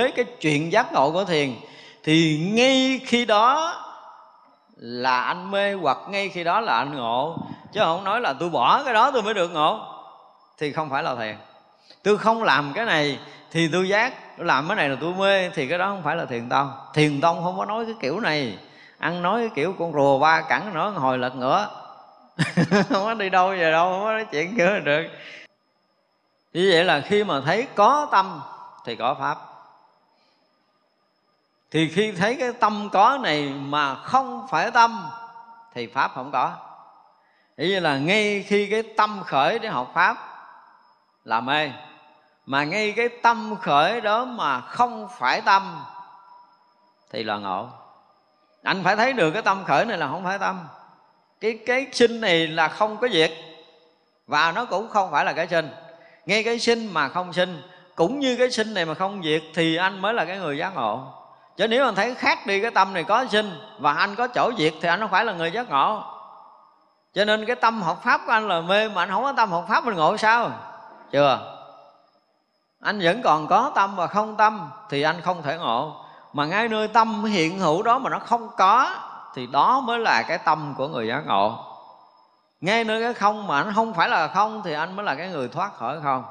với cái chuyện giác ngộ của thiền, thì ngay khi đó là anh mê hoặc ngay khi đó là anh ngộ. Chứ không nói là tôi bỏ cái đó tôi mới được ngộ, thì không phải là thiền. Tôi không làm cái này thì tôi giác, tôi làm cái này là tôi mê, thì cái đó không phải là thiền tông. Thiền tông không có nói cái kiểu này. Ăn nói cái kiểu con rùa ba cẳng nói hồi lật ngửa. Không có đi đâu về đâu, không có nói chuyện kiểu được. Như vậy là khi mà thấy có tâm thì có pháp thì khi thấy cái tâm có này mà không phải tâm, thì pháp không có. Ý như là ngay khi cái tâm khởi để học pháp là mê. Mà ngay cái tâm khởi đó mà không phải tâm, thì là ngộ. Anh phải thấy được cái tâm khởi này là không phải tâm. Cái cái sinh này là không có diệt và nó cũng không phải là cái sinh. Ngay cái sinh mà không sinh, cũng như cái sinh này mà không diệt thì anh mới là cái người giác ngộ chứ nếu anh thấy khác đi, cái tâm này có sinh và anh có chỗ diệt thì anh không phải là người giác ngộ. Cho nên cái tâm học pháp của anh là mê mà anh không có tâm học pháp mình ngộ sao? Chưa? Anh vẫn còn có tâm và không tâm thì anh không thể ngộ. Mà ngay nơi tâm hiện hữu đó mà nó không có thì đó mới là cái tâm của người giác ngộ. Ngay nơi cái không mà anh không phải là không thì anh mới là cái người thoát khỏi không.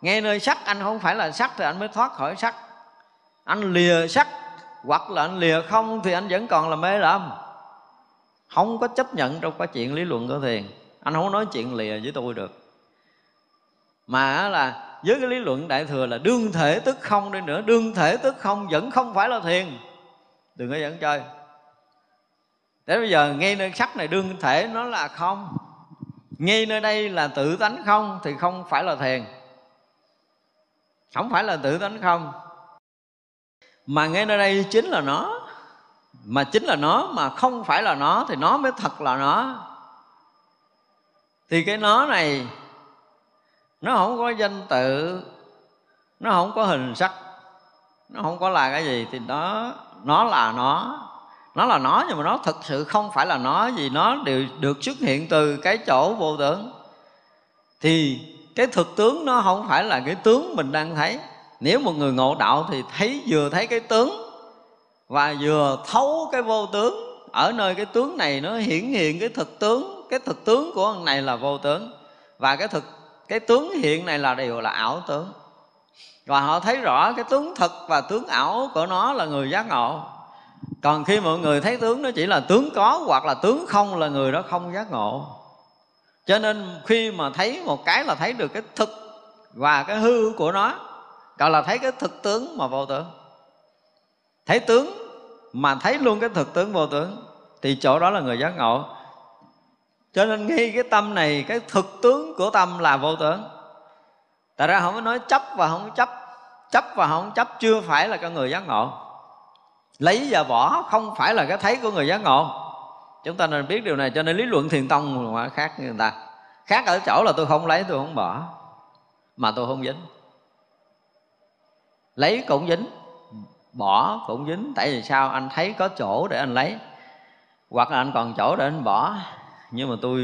Ngay nơi sắc anh không phải là sắc thì anh mới thoát khỏi sắc. Anh lìa sắc hoặc là anh lìa không thì anh vẫn còn là mê lầm. Không có chấp nhận trong cái chuyện lý luận của thiền. Anh không nói chuyện lìa với tôi được. Mà là với cái lý luận đại thừa là đương thể tức không đi nữa. Đương thể tức không vẫn không phải là thiền. Đừng có dẫn chơi. Để bây giờ ngay nơi sắc này đương thể nó là không. Ngay nơi đây là tự tánh không thì không phải là thiền. Không phải là tự tánh không mà ngay nơi đây chính là nó. Mà chính là nó, mà không phải là nó, thì nó mới thật là nó. Thì cái nó này, nó không có danh tự, nó không có hình sắc, nó không có là cái gì, thì nó nó là nó. Nó là nó nhưng mà nó thực sự không phải là nó, vì nó đều được xuất hiện từ cái chỗ vô tướng. Thì cái thực tướng nó không phải là cái tướng mình đang thấy nếu một người ngộ đạo thì thấy vừa thấy cái tướng và vừa thấu cái vô tướng. Ở nơi cái tướng này nó hiển hiện cái thực tướng, cái thực tướng của ông này là vô tướng và cái thực, cái tướng hiện này là đều là ảo tướng. Và họ thấy rõ cái tướng thật và tướng ảo của nó là người giác ngộ. Còn khi mọi người thấy tướng nó chỉ là tướng có hoặc là tướng không là người đó không giác ngộ. Cho nên khi mà thấy một cái là thấy được cái thực và cái hư của nó còn là thấy cái thực tướng mà vô tướng thấy tướng mà thấy luôn cái thực tướng vô tướng thì chỗ đó là người giác ngộ. Cho nên ngay cái tâm này, cái thực tướng của tâm là vô tướng tại ra không có nói chấp và không chấp chấp và không chấp chưa phải là con người giác ngộ. Lấy và bỏ không phải là cái thấy của người giác ngộ. Chúng ta nên biết điều này, cho nên lý luận thiền tông khác như người ta. Khác ở chỗ là tôi không lấy, tôi không bỏ, mà tôi không dính lấy cũng dính, bỏ cũng dính. Tại vì sao? Anh thấy có chỗ để anh lấy. Hoặc là anh còn chỗ để anh bỏ. Nhưng mà tôi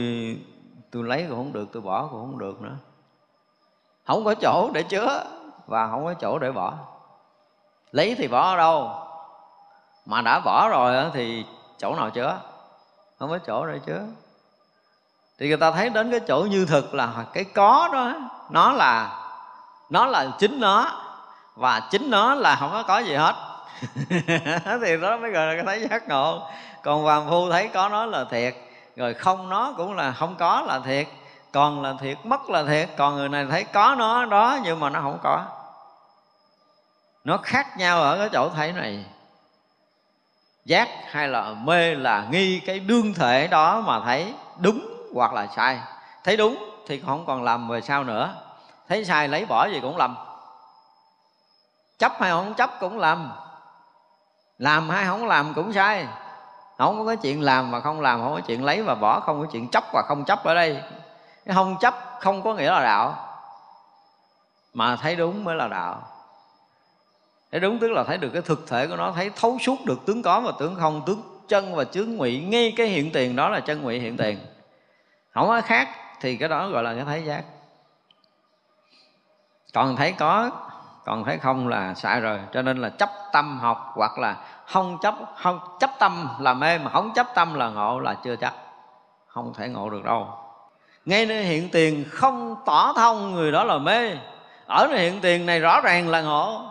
tôi lấy cũng không được, tôi bỏ cũng không được nữa. Không có chỗ để chứa và không có chỗ để bỏ. Lấy thì bỏ ở đâu. Mà đã bỏ rồi thì chỗ nào chứa? Không có chỗ để chứa. Thì người ta thấy đến cái chỗ như thực là cái có đó, nó là nó là chính nó và chính nó là không có có gì hết. Thì đó mới gọi là cái thấy giác ngộ. Còn phàm phu thấy có nó là thiệt. Rồi không nó cũng là không có là thiệt. Còn là thiệt mất là thiệt. Còn người này thấy có nó đó nhưng mà nó không có. Nó khác nhau ở cái chỗ thấy này. Giác hay là mê là nghi cái đương thể đó mà thấy đúng hoặc là sai. Thấy đúng thì không còn làm về sau nữa. Thấy sai lấy bỏ gì cũng lầm chấp hay không chấp cũng lầm làm hay không làm cũng sai. Không có cái chuyện làm và không làm, không có chuyện lấy và bỏ, không có chuyện chấp và không chấp ở đây. Cái không chấp không có nghĩa là đạo. Mà thấy đúng mới là đạo. Thấy đúng tức là thấy được cái thực thể của nó, thấy thấu suốt được tướng có và tướng không, tướng chân và tướng ngụy. Ngay cái hiện tiền đó là chân ngụy hiện tiền. Không có khác thì cái đó gọi là cái thấy giác. Còn thấy có còn thấy không là sai rồi, cho nên là chấp tâm học hoặc là không chấp không chấp tâm là mê mà không chấp tâm là ngộ là chưa chắc không thể ngộ được đâu. Ngay nơi hiện tiền không tỏ thông người đó là mê. Ở nơi hiện tiền này rõ ràng là ngộ.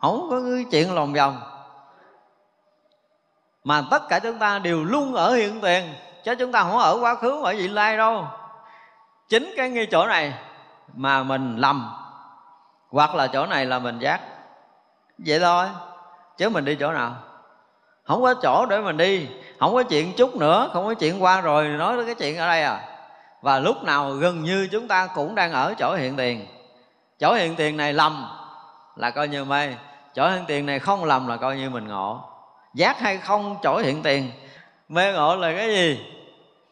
Không có cái chuyện lòng vòng. Mà tất cả chúng ta đều luôn ở hiện tiền, chứ chúng ta không ở quá khứ ở vị lai đâu. Chính cái ngay chỗ này mà mình lầm hoặc là chỗ này là mình giác. Vậy thôi. Chứ mình đi chỗ nào? Không có chỗ để mình đi. Không có chuyện chút nữa. Không có chuyện qua rồi nói tới cái chuyện ở đây à. Và lúc nào gần như chúng ta cũng đang ở chỗ hiện tiền. Chỗ hiện tiền này lầm là coi như mê. Chỗ hiện tiền này không lầm là coi như mình ngộ. Giác hay không chỗ hiện tiền? Mê ngộ là cái gì?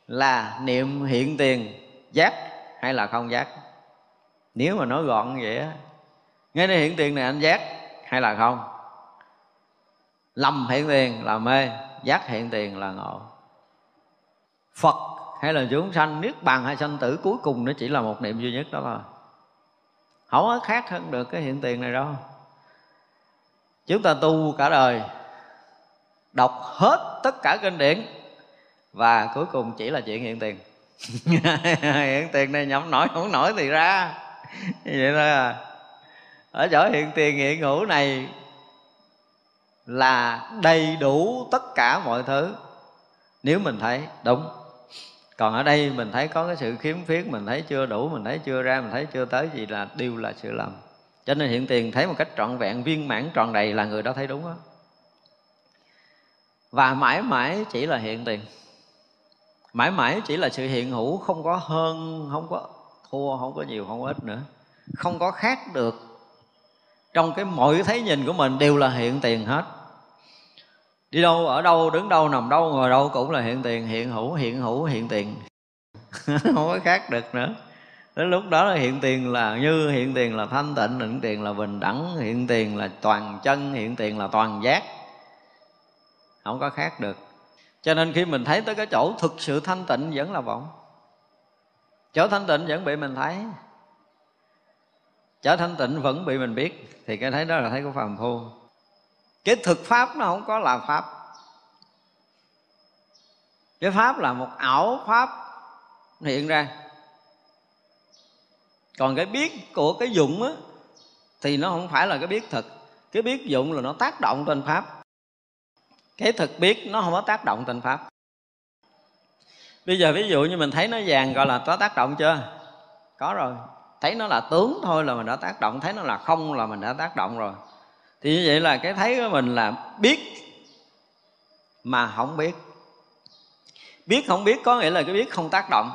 Là niệm hiện tiền giác hay là không giác? Nếu mà nói gọn vậy á ngay đây hiện tiền này anh giác, hay là không? Lầm hiện tiền là mê, giác hiện tiền là ngộ. Phật hay là chúng sanh, niết bàn hay sanh tử, cuối cùng nó chỉ là một niệm duy nhất đó thôi. Không có khác hơn được cái hiện tiền này đâu. Chúng ta tu cả đời, đọc hết tất cả kinh điển, và cuối cùng chỉ là chuyện hiện tiền. Hiện tiền này nhẩm nổi, không nổi thì ra. Vậy thôi à ở chỗ hiện tiền hiện hữu này là đầy đủ tất cả mọi thứ. Nếu mình thấy, đúng. Còn ở đây mình thấy có cái sự khiếm khuyết, mình thấy chưa đủ, mình thấy chưa ra, mình thấy chưa tới gì là đều là sự lầm. Cho nên hiện tiền thấy một cách trọn vẹn, viên mãn, tròn đầy là người đó thấy đúng đó và mãi mãi chỉ là hiện tiền. Mãi mãi chỉ là sự hiện hữu, không có hơn, không có thua, không có nhiều, không có ít nữa. Không có khác được trong cái mọi thấy nhìn của mình đều là hiện tiền hết. Đi đâu, ở đâu, đứng đâu, nằm đâu, ngồi đâu cũng là hiện tiền, hiện hữu hiện hữu, hiện tiền. Không có khác được nữa. Đến lúc đó là hiện tiền là như, hiện tiền là thanh tịnh, hiện tiền là bình đẳng, hiện tiền là toàn chân, hiện tiền là toàn giác. Không có khác được. Cho nên khi mình thấy tới cái chỗ thực sự thanh tịnh vẫn là vọng. Chỗ thanh tịnh vẫn bị mình thấy trở thanh tịnh vẫn bị mình biết, thì cái thấy đó là thấy của phàm phu. Cái thực pháp nó không có là pháp. Cái pháp là một ảo pháp hiện ra. Còn cái biết của cái dụng á, thì nó không phải là cái biết thực cái biết dụng là nó tác động trên pháp. Cái thực biết nó không có tác động trên pháp. Bây giờ ví dụ như mình thấy nó vàng gọi là có tác động chưa? Có rồi thấy nó là tướng thôi là mình đã tác động, thấy nó là không là mình đã tác động rồi. Thì như vậy là cái thấy của mình là biết, mà không biết. Biết không biết có nghĩa là cái biết không tác động.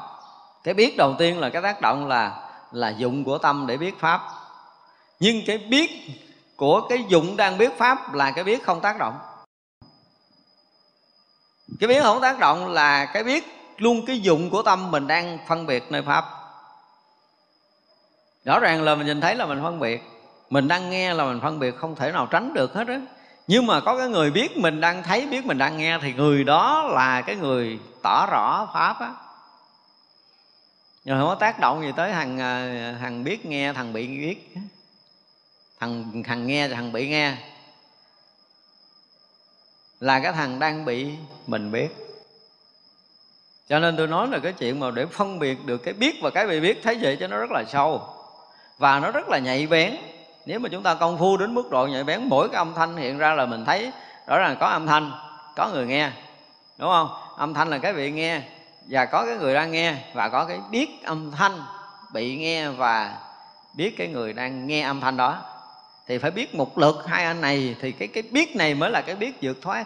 Cái biết đầu tiên là cái tác động là là dụng của tâm để biết pháp. Nhưng cái biết của cái dụng đang biết pháp là cái biết không tác động. Cái biết không tác động là cái biết luôn cái dụng của tâm mình đang phân biệt nơi pháp rõ ràng là mình nhìn thấy là mình phân biệt. Mình đang nghe là mình phân biệt, không thể nào tránh được hết á. Nhưng mà có cái người biết mình đang thấy, biết mình đang nghe thì người đó là cái người tỏ rõ pháp á. Nhưng không có tác động gì tới thằng à, thằng biết nghe, thằng bị biết. Thằng thằng nghe, thằng bị nghe. Là cái thằng đang bị mình biết. Cho nên tôi nói là cái chuyện mà để phân biệt được cái biết và cái bị biết, thấy vậy cho nó rất là sâu và nó rất là nhạy bén. Nếu mà chúng ta công phu đến mức độ nhạy bén, mỗi cái âm thanh hiện ra là mình thấy rõ ràng có âm thanh, có người nghe. Đúng không? Âm thanh là cái bị nghe, và có cái người đang nghe, và có cái biết âm thanh bị nghe và biết cái người đang nghe âm thanh đó. Thì phải biết một lượt hai anh này, thì cái cái biết này mới là cái biết vượt thoát.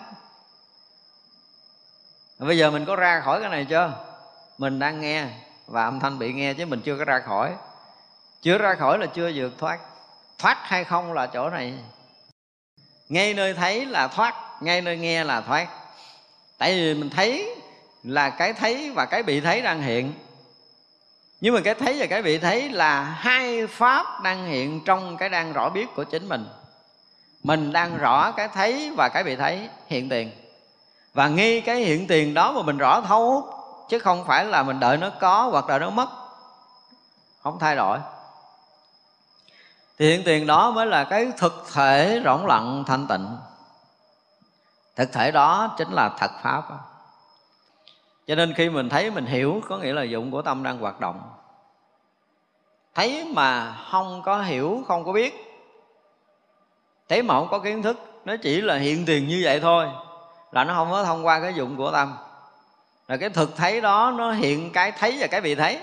Bây giờ mình có ra khỏi cái này chưa? Mình đang nghe, và âm thanh bị nghe chứ mình chưa có ra khỏi chưa ra khỏi là chưa vượt thoát. Thoát hay không là chỗ này. Ngay nơi thấy là thoát, ngay nơi nghe là thoát. Tại vì mình thấy là cái thấy và cái bị thấy đang hiện. Nhưng mà cái thấy và cái bị thấy là hai pháp đang hiện trong cái đang rõ biết của chính mình. Mình đang rõ cái thấy và cái bị thấy hiện tiền. Và nghi cái hiện tiền đó mà mình rõ thấu, chứ không phải là mình đợi nó có hoặc đợi nó mất. Không thay đổi thì hiện tiền đó mới là cái thực thể rỗng lặng thanh tịnh. Thực thể đó chính là thật pháp. Cho nên khi mình thấy, mình hiểu, có nghĩa là dụng của tâm đang hoạt động. Thấy mà không có hiểu, không có biết. Thấy mà không có kiến thức, nó chỉ là hiện tiền như vậy thôi, là nó không có thông qua cái dụng của tâm. Là cái thực thấy đó, nó hiện cái thấy và cái bị thấy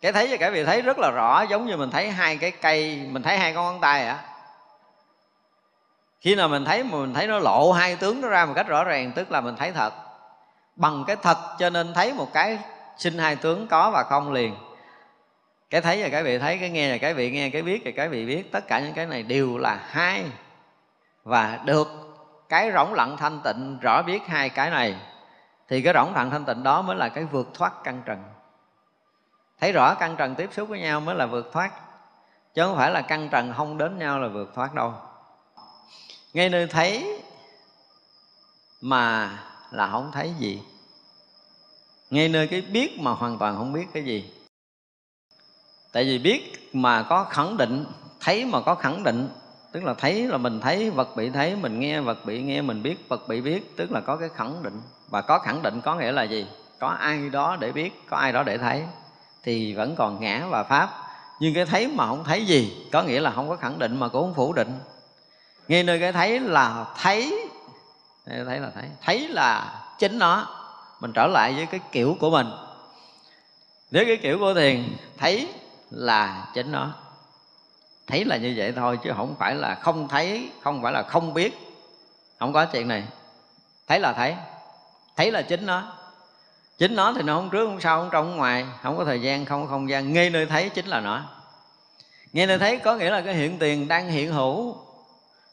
cái thấy và cái vị thấy rất là rõ, giống như mình thấy hai cái cây, mình thấy hai con ngón tay ạ. Khi nào mình thấy mình thấy nó lộ hai tướng nó ra một cách rõ ràng, tức là mình thấy thật. Bằng cái thật cho nên thấy một cái sinh hai tướng có và không liền. Cái thấy và cái vị thấy, cái nghe và cái vị nghe, cái biết và cái vị biết, tất cả những cái này đều là hai. Và được cái rỗng lặng thanh tịnh rõ biết hai cái này, thì cái rỗng lặng thanh tịnh đó mới là cái vượt thoát căn trần thấy rõ căn trần tiếp xúc với nhau mới là vượt thoát. Chứ không phải là căn trần không đến nhau là vượt thoát đâu. Ngay nơi thấy mà là không thấy gì. Ngay nơi cái biết mà hoàn toàn không biết cái gì. Tại vì biết mà có khẳng định, thấy mà có khẳng định. Tức là thấy là mình thấy, vật bị thấy, mình nghe, vật bị nghe, mình biết, vật bị biết. Tức là có cái khẳng định. Và có khẳng định có nghĩa là gì? Có ai đó để biết, có ai đó để thấy thì vẫn còn ngã và pháp. Nhưng cái thấy mà không thấy gì, có nghĩa là không có khẳng định mà cũng không phủ định. Ngay nơi cái thấy là thấy thấy là thấy thấy là chính nó. Mình trở lại với cái kiểu của mình. Nếu cái kiểu của thiền, thấy là chính nó. Thấy là như vậy thôi, chứ không phải là không thấy, không phải là không biết. Không có chuyện này. Thấy là thấy. Thấy là chính nó chính nó thì nó không trước, không sau, không trong, không ngoài. Không có thời gian, không có không gian. Ngay nơi thấy chính là nó. Ngay nơi thấy có nghĩa là cái hiện tiền đang hiện hữu.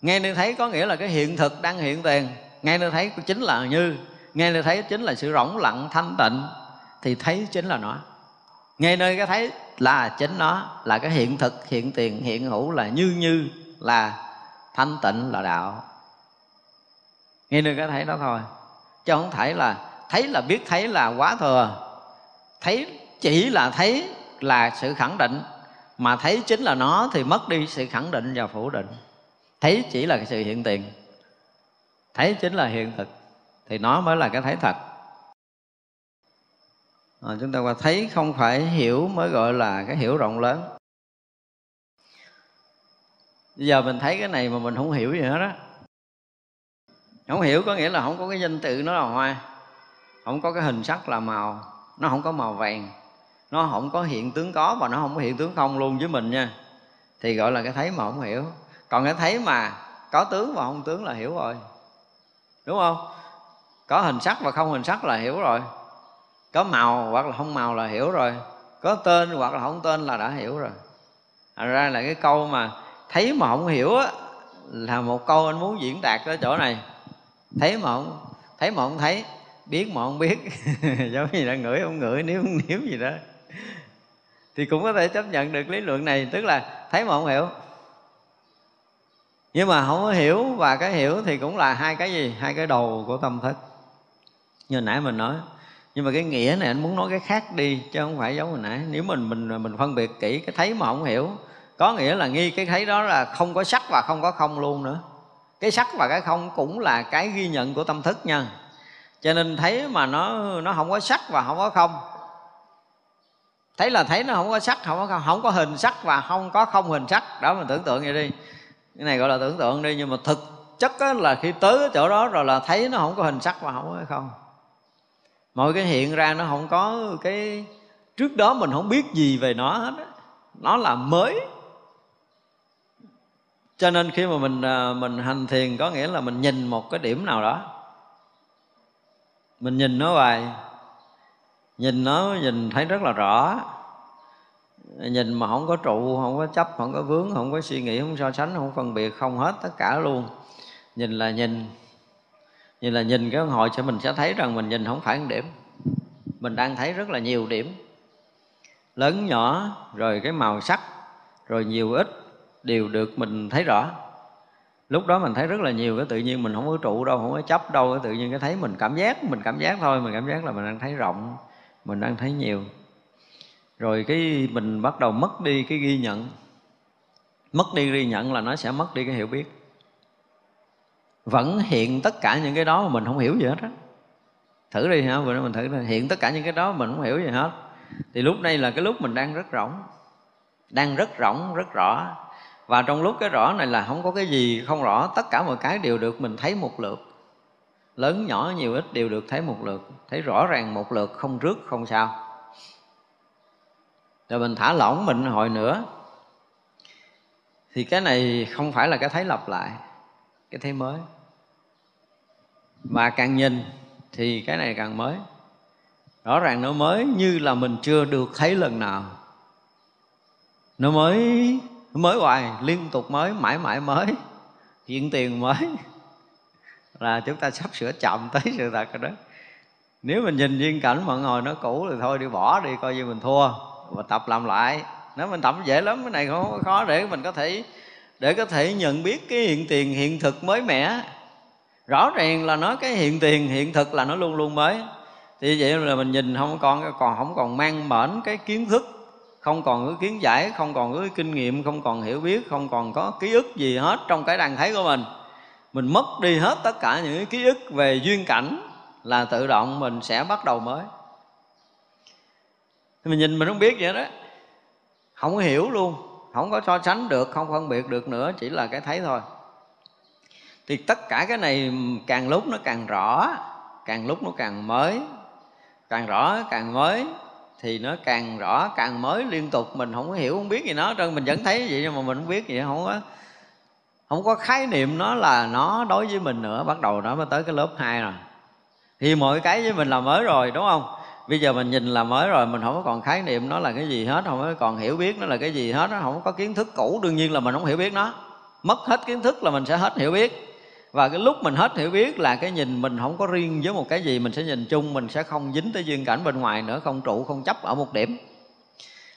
Ngay nơi thấy có nghĩa là cái hiện thực đang hiện tiền. Ngay nơi thấy chính là như. Ngay nơi thấy chính là sự rỗng lặng, thanh tịnh. Thì thấy chính là nó. Ngay nơi cái thấy là chính nó, là cái hiện thực, hiện tiền, hiện hữu là như như, là thanh tịnh, là đạo. Ngay nơi cái thấy đó thôi. Chứ không thể là thấy là biết thấy là quá thừa. Thấy chỉ là thấy là sự khẳng định mà thấy chính là nó thì mất đi sự khẳng định và phủ định. Thấy chỉ là sự hiện tiền thấy chính là hiện thực thì nó mới là cái thấy thật. À, chúng ta qua thấy không phải hiểu mới gọi là cái hiểu rộng lớn. Bây giờ mình thấy cái này mà mình không hiểu gì hết đó không hiểu có nghĩa là không có cái danh tự nó là hoa không có cái hình sắc là màu. Nó không có màu vàng. Nó không có hiện tướng có và nó không có hiện tướng không luôn với mình nha. Thì gọi là cái thấy mà không hiểu. Còn cái thấy mà có tướng và không tướng là hiểu rồi. Đúng không? Có hình sắc và không hình sắc là hiểu rồi. Có màu hoặc là không màu là hiểu rồi. Có tên hoặc là không tên là đã hiểu rồi. Thành ra là cái câu mà thấy mà không hiểu á, là một câu anh muốn diễn đạt ở chỗ này. Thấy mà không, thấy mà không thấy biết mà không biết. Giống như là ngửi không ngửi, nếu không nếm gì đó. Thì cũng có thể chấp nhận được lý luận này, tức là thấy mà không hiểu. Nhưng mà không có hiểu và cái hiểu thì cũng là hai cái gì? Hai cái đầu của tâm thức. Như nãy mình nói. Nhưng mà cái nghĩa này, anh muốn nói cái khác đi, chứ không phải giống hồi nãy. Nếu mình mình mình phân biệt kỹ cái thấy mà không hiểu, có nghĩa là nghi cái thấy đó là không có sắc và không có không luôn nữa. Cái sắc và cái không cũng là cái ghi nhận của tâm thức nha cho nên thấy mà nó nó không có sắc và không có không. Thấy là thấy nó không có sắc không có không, không có hình sắc và không có không hình sắc. Đó mình tưởng tượng vậy đi. Cái này gọi là tưởng tượng đi nhưng mà thực chất là khi tới chỗ đó rồi là thấy nó không có hình sắc và không có không. Mọi cái hiện ra nó không có cái trước đó mình không biết gì về nó hết á. Nó là mới. Cho nên khi mà mình à, mình hành thiền có nghĩa là mình nhìn một cái điểm nào đó mình nhìn nó hoài. Nhìn nó, nhìn thấy rất là rõ. Nhìn mà không có trụ, không có chấp, không có vướng, không có suy nghĩ, không so sánh, không phân biệt, không hết tất cả luôn. Nhìn là nhìn. Nhìn là nhìn cái hội cho mình sẽ thấy rằng mình nhìn không phải một điểm. Mình đang thấy rất là nhiều điểm. Lớn nhỏ, rồi cái màu sắc, rồi nhiều ít, đều được mình thấy rõ lúc đó mình thấy rất là nhiều cái tự nhiên mình không có trụ đâu, không có chấp đâu, cái tự nhiên cái thấy mình cảm giác, mình cảm giác thôi, mình cảm giác là mình đang thấy rộng, mình đang thấy nhiều. Rồi cái mình bắt đầu mất đi cái ghi nhận. Mất đi ghi nhận là nó sẽ mất đi cái hiểu biết. Vẫn hiện tất cả những cái đó mà mình không hiểu gì hết á. Thử đi hả vừa mình thử đi. hiện tất cả những cái đó mình không hiểu gì hết. Thì lúc này là cái lúc mình đang rất rỗng. Đang rất rỗng, rất rõ và trong lúc cái rõ này là không có cái gì, không rõ, tất cả mọi cái đều được mình thấy một lượt. Lớn nhỏ nhiều ít đều được thấy một lượt. Thấy rõ ràng một lượt, không rước, không sao. Rồi mình thả lỏng mình hồi nữa. Thì cái này không phải là cái thấy lặp lại, cái thấy mới. Mà càng nhìn thì cái này càng mới. Rõ ràng nó mới như là mình chưa được thấy lần nào. Nó mới mới hoài, liên tục mới, mãi mãi mới hiện tiền mới. Là chúng ta sắp sửa chậm tới sự thật rồi đó. Nếu mình nhìn duyên cảnh mà ngồi nó cũ thì thôi, đi bỏ đi, coi như mình thua và tập làm lại. Nếu mình tập dễ lắm, cái này không khó để mình có thể, để có thể nhận biết cái hiện tiền hiện thực mới mẻ. Rõ ràng là nó cái hiện tiền hiện thực là nó luôn luôn mới. Thì vậy là mình nhìn không còn còn không còn mang mẫn cái kiến thức không còn có kiến giải, không còn có kinh nghiệm, không còn hiểu biết, không còn có ký ức gì hết trong cái đang thấy của mình. Mình mất đi hết tất cả những cái ký ức về duyên cảnh là tự động mình sẽ bắt đầu mới. Thì mình nhìn mình không biết vậy đó. Không có hiểu luôn, không có so sánh được, không phân biệt được nữa, chỉ là cái thấy thôi. Thì tất cả cái này càng lúc nó càng rõ, càng lúc nó càng mới, càng rõ, càng mới thì nó càng rõ, càng mới liên tục. Mình không có hiểu, không biết gì nó trơn. Mình vẫn thấy vậy nhưng mà mình không biết gì không có không có khái niệm nó là nó đối với mình nữa. Bắt đầu nó mới tới cái lớp 2 rồi. Thì mọi cái với mình là mới rồi, đúng không? Bây giờ mình nhìn là mới rồi, mình không có còn khái niệm nó là cái gì hết, không có còn hiểu biết nó là cái gì hết nó không có kiến thức cũ. Đương nhiên là mình không hiểu biết nó. Mất hết kiến thức là mình sẽ hết hiểu biết và cái lúc mình hết hiểu biết là cái nhìn mình không có riêng với một cái gì mình sẽ nhìn chung mình sẽ không dính tới duyên cảnh bên ngoài nữa không trụ không chấp ở một điểm.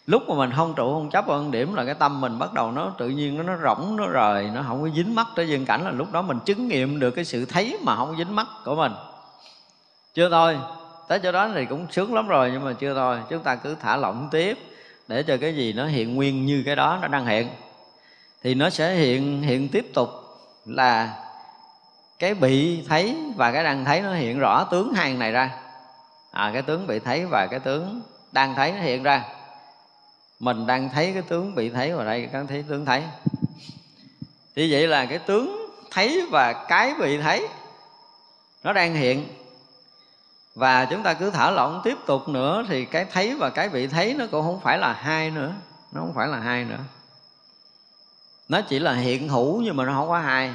Lúc mà mình không trụ không chấp ở một điểm là cái tâm mình bắt đầu nó tự nhiên nó, nó rỗng nó rời nó không có dính mắt tới duyên cảnh là lúc đó mình chứng nghiệm được cái sự thấy mà không dính mắt của mình. Chưa thôi tới chỗ đó thì cũng sướng lắm rồi nhưng mà chưa thôi chúng ta cứ thả lỏng tiếp để cho cái gì nó hiện nguyên như cái đó nó đang hiện. Thì nó sẽ hiện hiện tiếp tục là cái bị thấy và cái đang thấy nó hiện rõ tướng hai này ra. À, cái tướng bị thấy và cái tướng đang thấy nó hiện ra. Mình đang thấy cái tướng bị thấy và đây cái thấy tướng thấy. Thì vậy là cái tướng thấy và cái bị thấy nó đang hiện. Và chúng ta cứ thả lỏng tiếp tục nữa thì cái thấy và cái bị thấy nó cũng không phải là hai nữa. Nó không phải là hai nữa. Nó chỉ là hiện hữu nhưng mà nó không có hai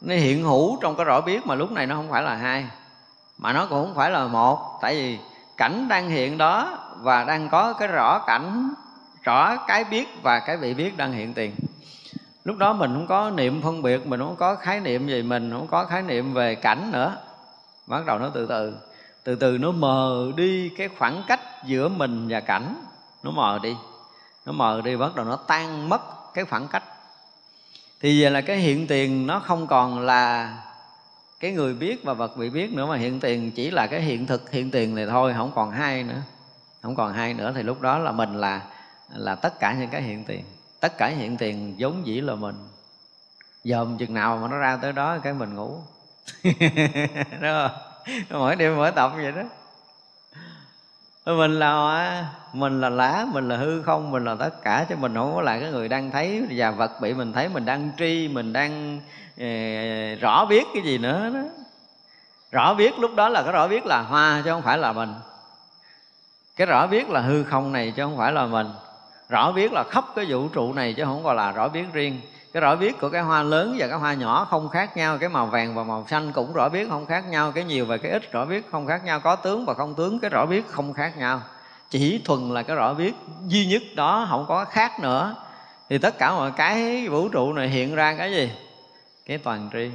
nó hiện hữu trong cái rõ biết mà lúc này nó không phải là hai, mà nó cũng không phải là một. Tại vì cảnh đang hiện đó và đang có cái rõ cảnh, rõ cái biết và cái bị biết đang hiện tiền. Lúc đó mình không có niệm phân biệt, mình không có khái niệm gì, mình không có khái niệm về cảnh nữa. Bắt đầu nó từ từ từ từ nó mờ đi cái khoảng cách giữa mình và cảnh. Nó mờ đi, nó mờ đi, bắt đầu nó tan mất cái khoảng cách thì giờ là cái hiện tiền nó không còn là cái người biết và vật bị biết nữa mà hiện tiền chỉ là cái hiện thực, hiện tiền này thôi, không còn hai nữa. Không còn hai nữa thì lúc đó là mình là là tất cả những cái hiện tiền. Tất cả hiện tiền vốn dĩ là mình. Dòm chừng nào mà nó ra tới đó cái mình ngủ. Đúng không mỗi đêm, mỗi tập vậy đó mình là mình là lá mình là hư không mình là tất cả chứ mình không có là cái người đang thấy và vật bị mình thấy mình đang tri mình đang eh, rõ biết cái gì nữa đó. Rõ biết lúc đó là cái rõ biết là hoa chứ không phải là mình. Cái rõ biết là hư không này chứ không phải là mình. Rõ biết là khắp cái vũ trụ này chứ không còn là rõ biết riêng cái rõ biết của cái hoa lớn và cái hoa nhỏ không khác nhau, cái màu vàng và màu xanh cũng rõ biết không khác nhau, cái nhiều và cái ít rõ biết không khác nhau, có tướng và không tướng cái rõ biết không khác nhau. Chỉ thuần là cái rõ biết duy nhất đó, không có khác nữa. Thì tất cả mọi cái vũ trụ này hiện ra cái gì? Cái toàn tri.